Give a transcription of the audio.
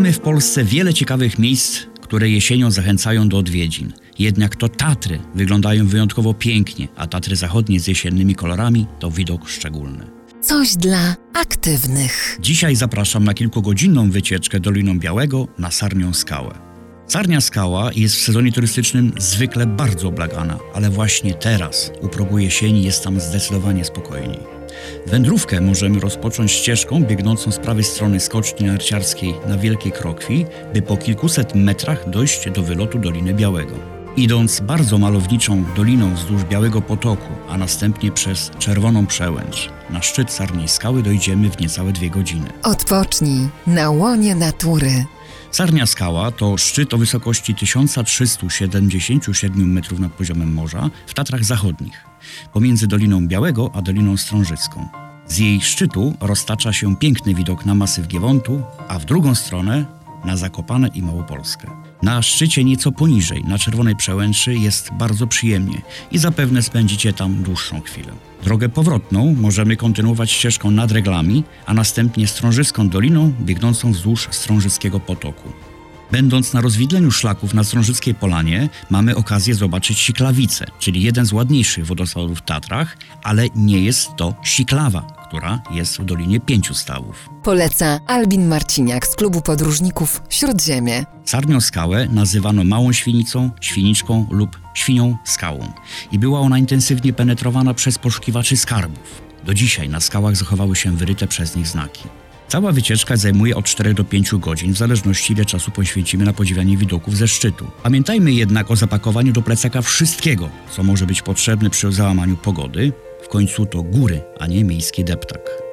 Mamy w Polsce wiele ciekawych miejsc, które jesienią zachęcają do odwiedzin. Jednak to Tatry wyglądają wyjątkowo pięknie, a Tatry Zachodnie z jesiennymi kolorami to widok szczególny. Coś dla aktywnych. Dzisiaj zapraszam na kilkugodzinną wycieczkę Doliną Białego na Sarnią Skałę. Sarnia Skała jest w sezonie turystycznym zwykle bardzo oblagana, ale właśnie teraz, u progu jesieni, jest tam zdecydowanie spokojniej. Wędrówkę możemy rozpocząć ścieżką biegnącą z prawej strony skoczni narciarskiej na Wielkiej Krokwi, by po kilkuset metrach dojść do wylotu Doliny Białego. Idąc bardzo malowniczą doliną wzdłuż Białego Potoku, a następnie przez Czerwoną Przełęcz, na szczyt Sarniej Skały dojdziemy w niecałe dwie godziny. Odpocznij na łonie natury. Sarnia Skała to szczyt o wysokości 1377 metrów nad poziomem morza w Tatrach Zachodnich, pomiędzy Doliną Białego a Doliną Strążycką. Z jej szczytu roztacza się piękny widok na masyw Giewontu, a w drugą stronę na Zakopane i Małopolskę. Na szczycie nieco poniżej, na Czerwonej Przełęczy jest bardzo przyjemnie i zapewne spędzicie tam dłuższą chwilę. Drogę powrotną możemy kontynuować ścieżką nad Reglami, a następnie Strążyską Doliną biegnącą wzdłuż Strążyckiego Potoku. Będąc na rozwidleniu szlaków na Strążyckiej Polanie, mamy okazję zobaczyć Siklawicę, czyli jeden z ładniejszych wodospadów w Tatrach, ale nie jest to Siklawa, która jest w Dolinie Pięciu Stawów. Poleca Albin Marciniak z klubu podróżników Śródziemie. Sarnią skałę nazywano małą świnicą, świniczką lub świnią skałą i była ona intensywnie penetrowana przez poszukiwaczy skarbów. Do dzisiaj na skałach zachowały się wyryte przez nich znaki. Cała wycieczka zajmuje od 4 do 5 godzin, w zależności ile czasu poświęcimy na podziwianie widoków ze szczytu. Pamiętajmy jednak o zapakowaniu do plecaka wszystkiego, co może być potrzebne przy załamaniu pogody. W końcu to góry, a nie miejski deptak.